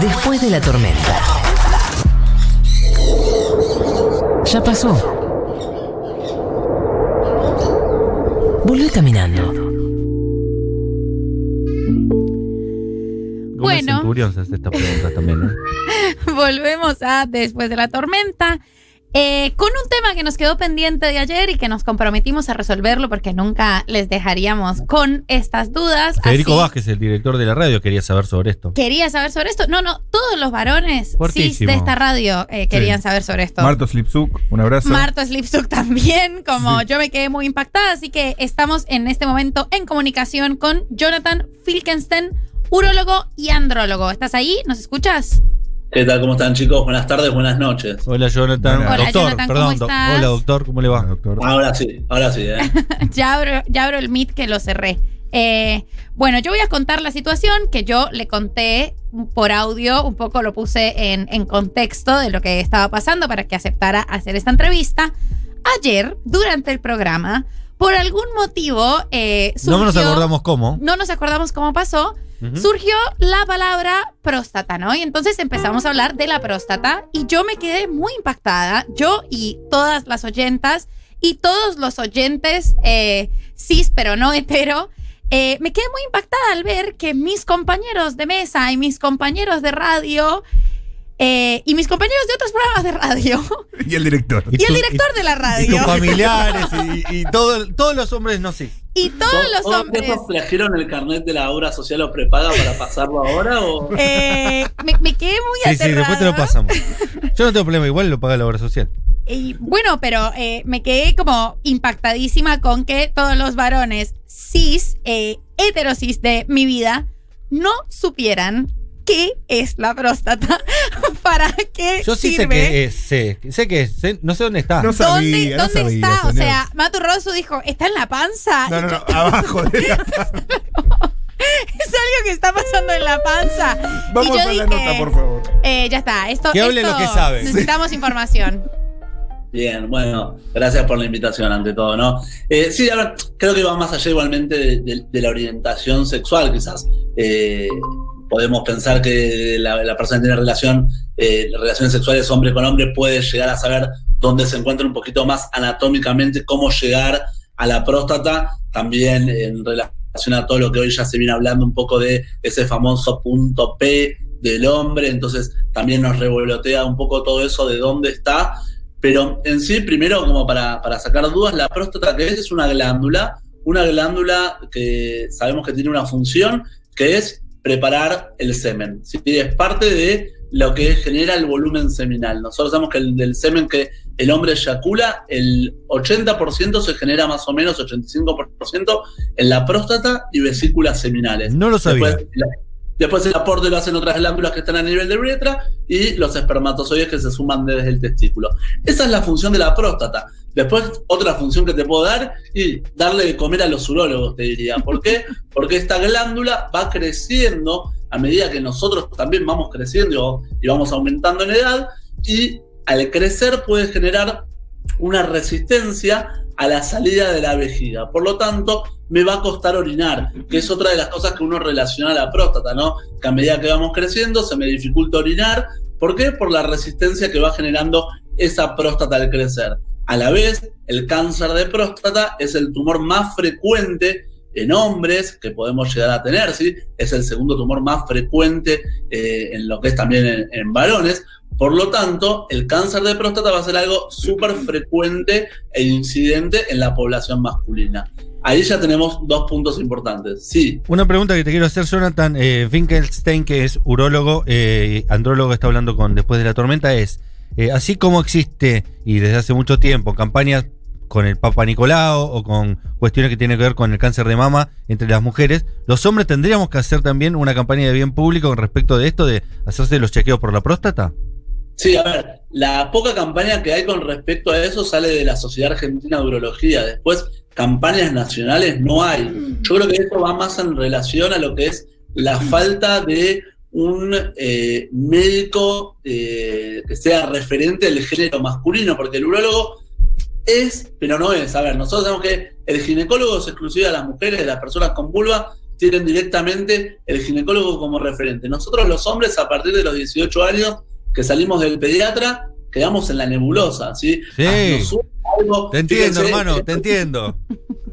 Después de la tormenta. Ya pasó. Volví caminando. Bueno. Centurión se hace esta pregunta también, ¿eh? Volvemos a Después de la Tormenta. Eh, con un tema que nos quedó pendiente de ayer y que nos comprometimos a resolverlo porque nunca les dejaríamos con estas dudas. Federico Así, Vázquez, el director de la radio, quería saber sobre esto. Quería saber sobre esto. No, no, todos los varones cis de esta radio eh, querían Sí. saber sobre esto. Marto Slipsuk, un abrazo. Marto Slipsuk también, como Sí. yo me quedé muy impactada, así que estamos en este momento en comunicación con Jonathan Filkenstein, urólogo y andrólogo. ¿Estás ahí? ¿Nos escuchas? ¿Qué tal? ¿Cómo están chicos? Buenas tardes, buenas noches. Hola, Jonathan. Hola, doctor, Jonathan, ¿cómo perdón. estás? Hola, doctor, ¿cómo le va? doctor. Ahora sí, ahora sí, ¿eh? ya, abro, ya abro el Meet que lo cerré. Eh, bueno, yo voy a contar la situación que yo le conté por audio, un poco lo puse en, en contexto de lo que estaba pasando para que aceptara hacer esta entrevista. Ayer, durante el programa, por algún motivo, eh, No nos surgió- acordamos cómo. no nos acordamos cómo pasó, surgió la palabra próstata, ¿no? Y entonces empezamos a hablar de la próstata y yo me quedé muy impactada, yo y todas las oyentas y todos los oyentes eh, cis pero no hetero, eh, me quedé muy impactada al ver que mis compañeros de mesa y mis compañeros de radio eh, y mis compañeros de otros programas de radio Y el director. y el director de la y radio tus familiares y, y todo- todos los hombres no sí. y todos los ¿Todos hombres esos trajeron el carnet de la obra social o prepaga para pasarlo ahora? O... eh, me, me quedé muy Sí, sí, después te lo pasamos. Yo no tengo problema, igual lo paga la obra social. Y bueno, pero eh, me quedé como impactadísima con que todos los varones cis, eh, heterosis de mi vida, no supieran qué es la próstata, para qué Yo sí sé que es, sé, sé que es, sé- no sé dónde está. No ¿Dónde, sabía, no dónde sabía, está? O sea, Matu Rosso dijo, ¿está en la panza? No, no, no, abajo de la Es algo que está pasando en la panza. Vamos y yo a la dije, nota, por favor. eh, ya está, esto, Que hable esto- lo que sabe. Necesitamos información. Bien, bueno, gracias por la invitación ante todo, ¿no? Eh, sí, a ver, creo que va más allá igualmente de, de- de la orientación sexual, quizás. Eh, podemos pensar que la, persona que tiene relación, eh, relaciones sexuales hombre con hombre puede llegar a saber dónde se encuentra un poquito más anatómicamente, cómo llegar a la próstata, también en relación a todo lo que hoy ya se viene hablando un poco de ese famoso punto P del hombre, entonces también nos revolotea un poco todo eso de dónde está, pero en sí, primero, como para, para sacar dudas, la próstata que es es una glándula, una glándula que sabemos que tiene una función, que es preparar el semen. ¿sí? Es parte de lo que genera el volumen seminal. Nosotros sabemos que el, del semen que el hombre eyacula, el 80% se genera más o menos, 85% en la próstata y vesículas seminales. No lo sabía. Después, la- después el aporte lo hacen otras glándulas que están a nivel de uretra y los espermatozoides que se suman desde el testículo. Esa es la función de la próstata. Después, otra función que te puedo dar y darle de comer a los urólogos, te diría. ¿Por qué? Porque esta glándula va creciendo a medida que nosotros también vamos creciendo y vamos aumentando en edad y al crecer puede generar una resistencia a la salida de la vejiga. Por lo tanto, me va a costar orinar, que es otra de las cosas que uno relaciona a la próstata, ¿no? Que a medida que vamos creciendo se me dificulta orinar. ¿Por qué? Por la resistencia que va generando esa próstata al crecer. A la vez, el cáncer de próstata es el tumor más frecuente en hombres que podemos llegar a tener, ¿sí? Es el segundo tumor más frecuente eh, en lo que es también en, varones. Por lo tanto, el cáncer de próstata va a ser algo súper frecuente e incidente en la población masculina. Ahí ya tenemos dos puntos importantes. Sí, Una pregunta que te quiero hacer, Jonathan. Eh, que es urólogo, eh, andrólogo, está hablando con Después de la Tormenta, es, eh, así como existe, y desde hace mucho tiempo, campañas con el Papa Nicolau o con cuestiones que tienen que ver con el cáncer de mama entre las mujeres, los hombres tendríamos que hacer también una campaña de bien público con respecto de esto, de hacerse los chequeos por la próstata. Sí, a ver, la poca campaña que hay con respecto a eso sale de la Sociedad Argentina de Urología. Después, campañas nacionales no hay. Yo creo que esto va más en relación a lo que es la falta de un eh, médico eh, que sea referente del género masculino, porque el urólogo es, pero no es. A ver, nosotros sabemos que el ginecólogo es exclusivo de las mujeres, de las personas con vulva, tienen directamente el ginecólogo como referente. Nosotros los hombres, a partir de los 18 años que salimos del pediatra, quedamos en la nebulosa, ¿sí? Sí. Nos algo, Te entiendo, fíjense, hermano, te entiendo.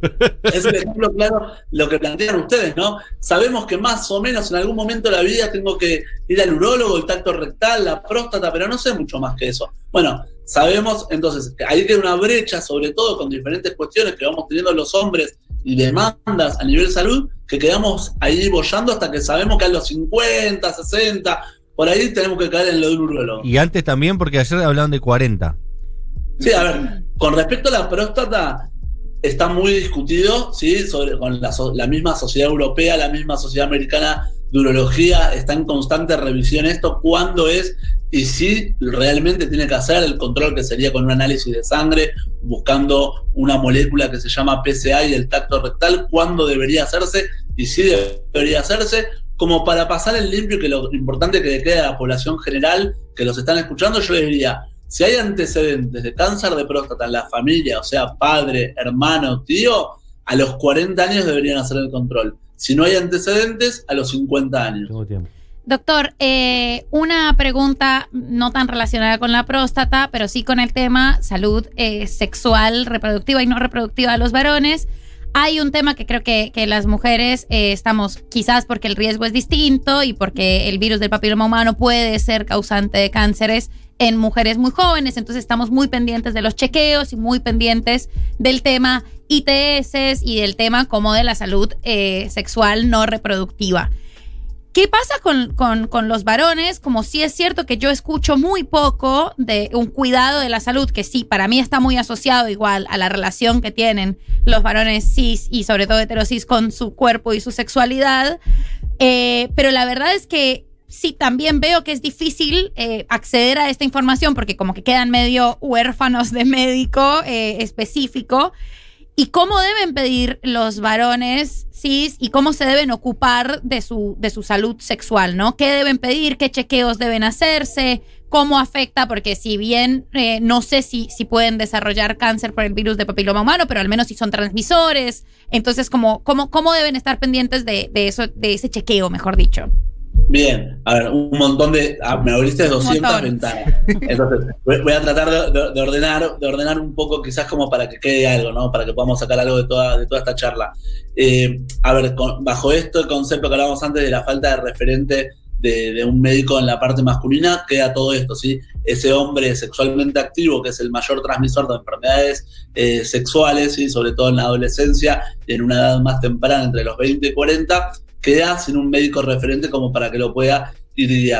es un ejemplo claro lo que plantean ustedes, ¿no? Sabemos que más o menos en algún momento de la vida tengo que ir al urólogo, el tacto rectal, la próstata, pero no sé mucho más que eso. Bueno, sabemos entonces que ahí queda una brecha, sobre todo con diferentes cuestiones que vamos teniendo los hombres y demandas a nivel salud, que quedamos ahí bollando hasta que sabemos que a los 50, 60, por ahí tenemos que caer en lo de un urólogo. Y antes también, porque ayer hablaban de 40. Sí, a ver, con respecto a la próstata, está muy discutido, ¿sí? Sobre, con la, la misma sociedad europea, la misma sociedad americana de urología, está en constante revisión esto, cuándo es y si realmente tiene que hacer el control que sería con un análisis de sangre, buscando una molécula que se llama PSA y el tacto rectal, cuándo debería hacerse y si debería hacerse, como para pasar el limpio, que lo importante que le quede a la población general que los están escuchando, yo les diría, si hay antecedentes de cáncer de próstata en la familia, o sea, padre, hermano, tío, a los 40 años deberían hacer el control. Si no hay antecedentes, a los 50 años. Tengo tiempo. Doctor, eh, una pregunta no tan relacionada con la próstata, pero sí con el tema salud eh, sexual, reproductiva y no reproductiva de los varones. Hay un tema que creo que, que las mujeres eh, estamos, quizás porque el riesgo es distinto y porque el virus del papiloma humano puede ser causante de cánceres en mujeres muy jóvenes, entonces estamos muy pendientes de los chequeos y muy pendientes del tema ITS y del tema como de la salud eh, sexual no reproductiva. ¿Qué pasa con, con- los varones? Como sí es cierto que yo escucho muy poco de un cuidado de la salud, que sí, para mí está muy asociado igual a la relación que tienen los varones cis y sobre todo heterosis con su cuerpo y su sexualidad. Eh, pero la verdad es que sí, también veo que es difícil eh, acceder a esta información porque como que quedan medio huérfanos de médico eh, específico. ¿Y cómo deben pedir los varones cis y cómo se deben ocupar de su, de su salud sexual, ¿no? ¿Qué deben pedir? ¿Qué chequeos deben hacerse? ¿Cómo afecta? Porque si bien eh, no sé si, si pueden desarrollar cáncer por el virus de papiloma humano, pero al menos si son transmisores. Entonces, ¿cómo, cómo, cómo deben estar pendientes de, de eso, de ese chequeo, mejor dicho? Bien, a ver, un montón de. ah, me abriste 200 montón. ventanas. Entonces, voy voy a tratar de, de- de ordenar, de ordenar un poco, quizás como para que quede algo, ¿no? Para que podamos sacar algo de toda, de toda esta charla. Eh, a ver, con- bajo esto, el concepto que hablábamos antes de la falta de referente de, de un médico en la parte masculina, queda todo esto, ¿sí? Ese hombre sexualmente activo, que es el mayor transmisor de enfermedades eh, sexuales, ¿sí? Sobre todo en la adolescencia y en una edad más temprana, entre los 20 y 40, queda sin un médico referente como para que lo pueda ir.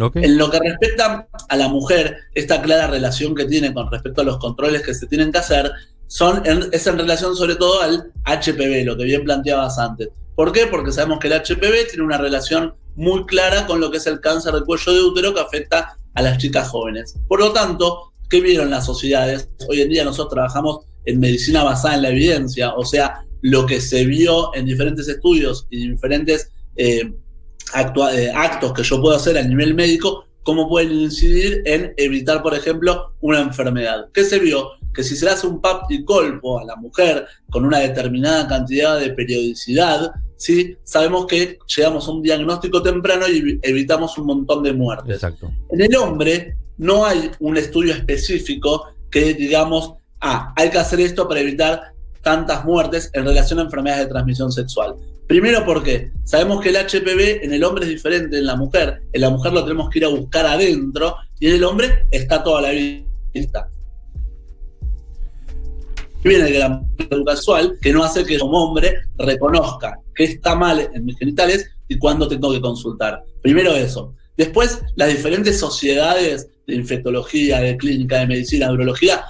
Ok. En lo que respecta a la mujer, esta clara relación que tiene con respecto a los controles que se tienen que hacer son en- es en relación sobre todo al HPV, lo que bien planteabas antes. ¿Por qué? Porque sabemos que el HPV tiene una relación muy clara con lo que es el cáncer de cuello de útero que afecta a las chicas jóvenes. Por lo tanto, ¿qué vieron las sociedades? Hoy en día nosotros trabajamos en medicina basada en la evidencia, o sea, lo que se vio en diferentes estudios y diferentes eh, eh, actos que yo puedo hacer a nivel médico, cómo pueden incidir en evitar, por ejemplo, una enfermedad. ¿Qué se vio? Que si se le hace un PAP y colpo a la mujer con una determinada cantidad de periodicidad, ¿sí? sabemos que llegamos a un diagnóstico temprano y evitamos un montón de muertes. Exacto. En el hombre no hay un estudio específico que digamos, ah, hay que hacer esto para evitar tantas muertes en relación a enfermedades de transmisión sexual. Primero porque sabemos que el HPV en el hombre es diferente en la mujer. En la mujer lo tenemos que ir a buscar adentro y en el hombre está toda la vista. Viene el gran casual que no hace que como hombre reconozca que está mal en mis genitales y cuándo tengo que consultar. Primero eso. Después, las diferentes sociedades de infectología, de clínica, de medicina, de urología,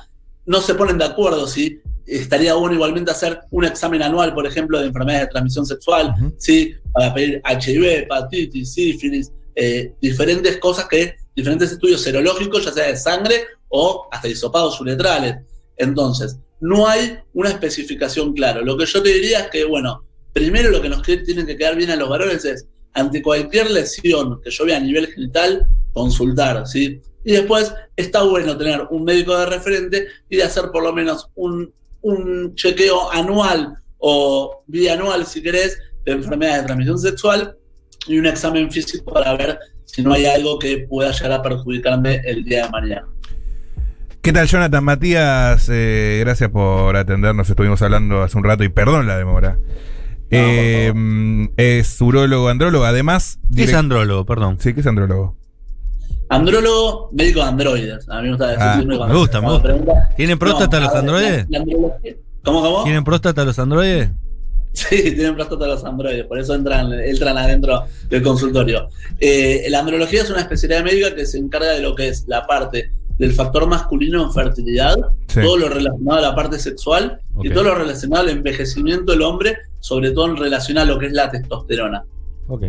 no se ponen de acuerdo si estaría bueno igualmente hacer un examen anual, por ejemplo, de enfermedades de transmisión sexual. ¿sí? para pedir HIV, hepatitis, sífilis, eh, diferentes cosas que, diferentes estudios serológicos, ya sea de sangre o hasta hisopados uretrales. Entonces, no hay una especificación clara. Lo que yo te diría es que, bueno, primero lo que nos tienen que quedar bien a los varones es, ante cualquier lesión que yo vea a nivel genital, consultar, ¿sí? Y después está bueno tener un médico de referente y de hacer por lo menos un, un chequeo anual o bianual, si querés, de enfermedades de transmisión sexual y un examen físico para ver si no hay algo que pueda llegar a perjudicarme el día de mañana. ¿Qué tal, Jonathan? Matías, eh, gracias por atendernos. Estuvimos hablando hace un rato y perdón la demora. Eh, es urólogo, andrólogo, además. ¿Qué es direct- andrólogo? Perdón. Sí, ¿qué es andrólogo? Andrólogo, médico de androides. A mí me gusta decir Ah, me gusta, me gusta. preguntan- ¿Tienen próstata los a ver, androides? la- la andrología- ¿Cómo, cómo? ¿Tienen próstata los androides? Sí, tienen próstata los androides, por eso entran, entran adentro del consultorio. Eh, la andrología es una especialidad médica que se encarga de lo que es la parte del factor masculino en fertilidad, Sí. todo lo relacionado a la parte sexual y todo lo relacionado al envejecimiento del hombre, sobre todo en relación a lo que es la testosterona. Ok.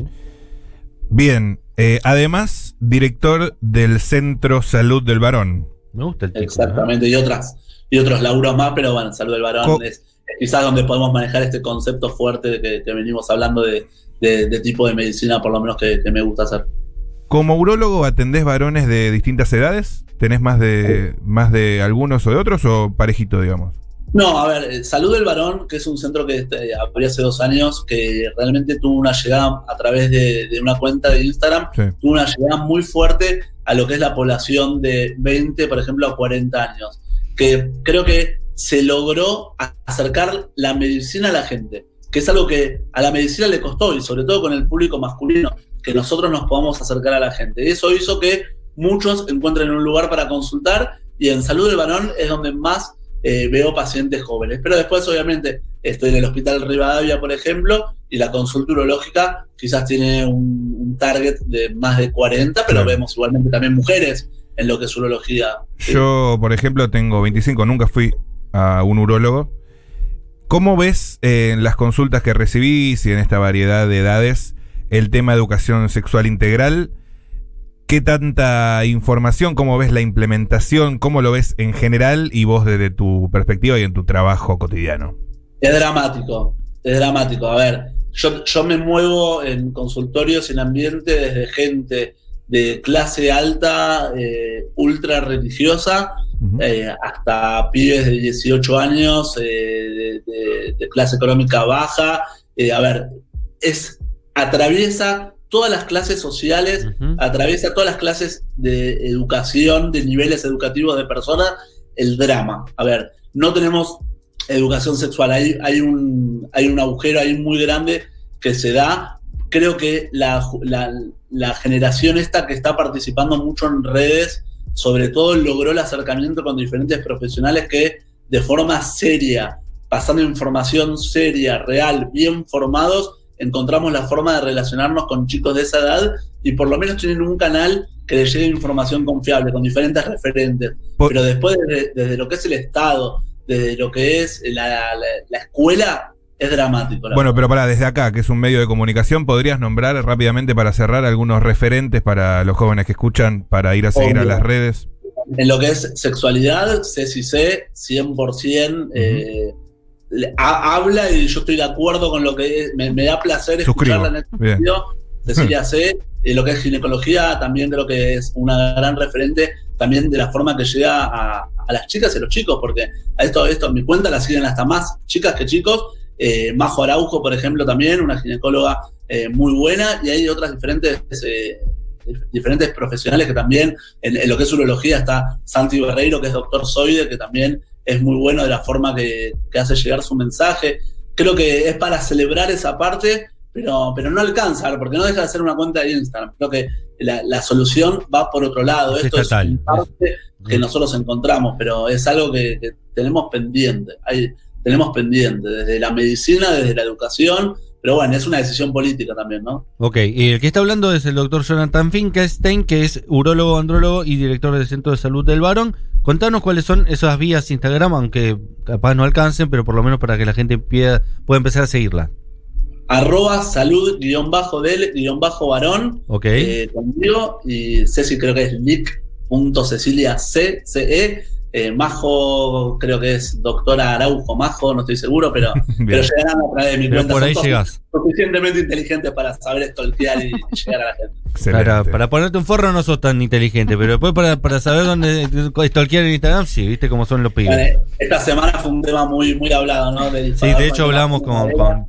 Bien, eh, además, director del Centro Salud del Varón. Me gusta el título. ¿eh? Exactamente, y otras y otros laburos más, pero bueno, Salud del Varón Co- es, es quizás donde podemos manejar este concepto fuerte de que, que venimos hablando de, de- de tipo de medicina, por lo menos que, que me gusta hacer. Como urólogo, ¿atendés varones de distintas edades? ¿Tenés más de, más de algunos o de otros o parejito, digamos? No, a ver, eh, Salud del Varón, que es un centro que este, abrió hace dos años, que realmente tuvo una llegada a través de, de una cuenta de Instagram, Sí. tuvo una llegada muy fuerte a lo que es la población de 20, por ejemplo, a 40 años, que creo que se logró acercar la medicina a la gente, que es algo que a la medicina le costó, y sobre todo con el público masculino, que nosotros nos podamos acercar a la gente. Eso hizo que muchos encuentren un lugar para consultar, y en Salud del Varón es donde más eh, veo pacientes jóvenes. Pero después, obviamente, estoy en el Hospital Rivadavia, por ejemplo, y la consulta urológica quizás tiene un, un target de más de 40, pero Claro. vemos igualmente también mujeres en lo que es urología. Yo, por ejemplo, tengo 25, nunca fui a un urólogo. ¿Cómo ves eh, en las consultas que recibís y en esta variedad de edades el tema de educación sexual integral? ¿Qué tanta información? ¿Cómo ves la implementación? ¿Cómo lo ves en general y vos desde tu perspectiva y en tu trabajo cotidiano? Es dramático, es dramático. A ver, yo, yo me muevo en consultorios en ambiente desde gente de clase alta, eh, ultra religiosa, eh, hasta pibes de 18 años, eh, de, de- de clase económica baja. A ver, es atraviesa todas las clases sociales, Ujú. atraviesa todas las clases de educación, de niveles educativos de personas, el drama. A ver, no tenemos educación sexual, hay, hay, un, hay un agujero ahí muy grande que se da. Creo que la, la- la generación esta que está participando mucho en redes, sobre todo logró el acercamiento con diferentes profesionales que de forma seria, pasando información seria, real, bien formados, encontramos la forma de relacionarnos con chicos de esa edad y por lo menos tienen un canal que les llegue información confiable, con diferentes referentes. Por- Pero después, desde, desde lo que es el Estado, desde lo que es la, la- la escuela, es dramático. Bueno, pero para desde acá, que es un medio de comunicación, ¿podrías nombrar rápidamente para cerrar algunos referentes para los jóvenes que escuchan para ir a seguir a las redes? En lo que es sexualidad, C, 100%. eh, le- ha- habla y yo estoy de acuerdo con lo que es, me, me da placer escucharla en este sentido. Cecilia C, y lo que es ginecología, también creo que es una gran referente también de la forma que llega a, a las chicas y a los chicos, porque a esto, esto, mi cuenta la siguen hasta más chicas que chicos. Eh, Majo Araujo, por ejemplo, también, una ginecóloga eh, muy buena, y hay otras diferentes, eh, dif- diferentes profesionales que también, en, en lo que es urología, está Santi Barreiro, que es doctor Zoide, que también es muy bueno de la forma que, que hace llegar su mensaje. Creo que es para celebrar esa parte, pero, pero no alcanza, porque no deja de ser una cuenta de Instagram. Creo que la, la solución va por otro lado. Es Esto estatal. es una parte que nosotros encontramos, pero es algo que, que tenemos pendiente. Hay, tenemos pendiente, desde la medicina, desde la educación, pero bueno, es una decisión política también, ¿no? Ok, y el que está hablando es el doctor Jonathan Finkelstein, que es urólogo, andrólogo y director del Centro de Salud del Varón. Contanos cuáles son esas vías Instagram, aunque capaz no alcancen, pero por lo menos para que la gente pueda empezar a seguirla. Arroba salud guion bajo del guion bajo varón Ok. eh, conmigo y Ceci creo que es nick.cecilia C, CE. Eh, Majo creo que es doctora Araujo Majo, no estoy seguro, pero, pero llegarán a través de mi Pero cuenta. por ahí llegás. Suficientemente inteligentes para saber stalkear y, llegar a la gente. Excelente. Para, para ponerte un forro no sos tan inteligente, pero después para, para saber dónde stalkear en Instagram, sí, viste cómo son los pibes. Vale, esta semana fue un tema muy, muy hablado, ¿no? Del Sí, de hecho hablamos con, con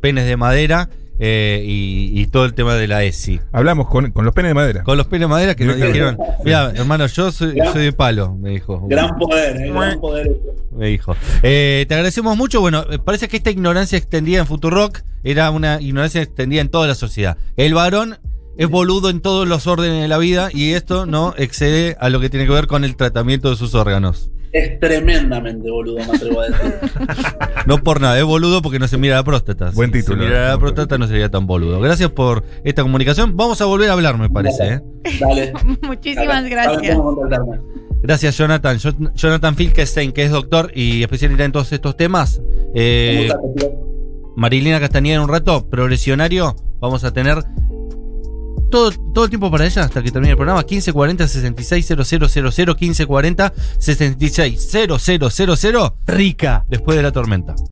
penes de madera eh, y, y todo el tema de la ESI. Hablamos con, con los penes de madera. Con los penes de madera que nos dijeron, mira, hermano, yo soy, soy de palo, me dijo. Gran poder, eh, gran poder. Me dijo. Eh, te agradecemos mucho. Bueno, eh, parece que esta ignorancia extendida en Futurock era una ignorancia extendida en toda la sociedad. El varón es boludo en todos los órdenes de la vida y esto no excede a lo que tiene que ver con el tratamiento de sus órganos. Es tremendamente boludo, me atrevo a decir. No por nada, es boludo porque no se mira la próstata. Buen Si título. Se mirara la próstata no sería tan boludo. Gracias por esta comunicación. Vamos a volver a hablar, me parece. ¿eh? Dale. Muchísimas Sabes gracias. Gracias, Jonathan. Jo- Jonathan Filkestein, que es doctor y especialista en todos estos temas. Eh. Marilina Castañeda en un rato, progresionario. Vamos a tener todo, todo el tiempo para ella hasta que termine el programa. 1540 660000 1540 660000 Rica. después de la tormenta.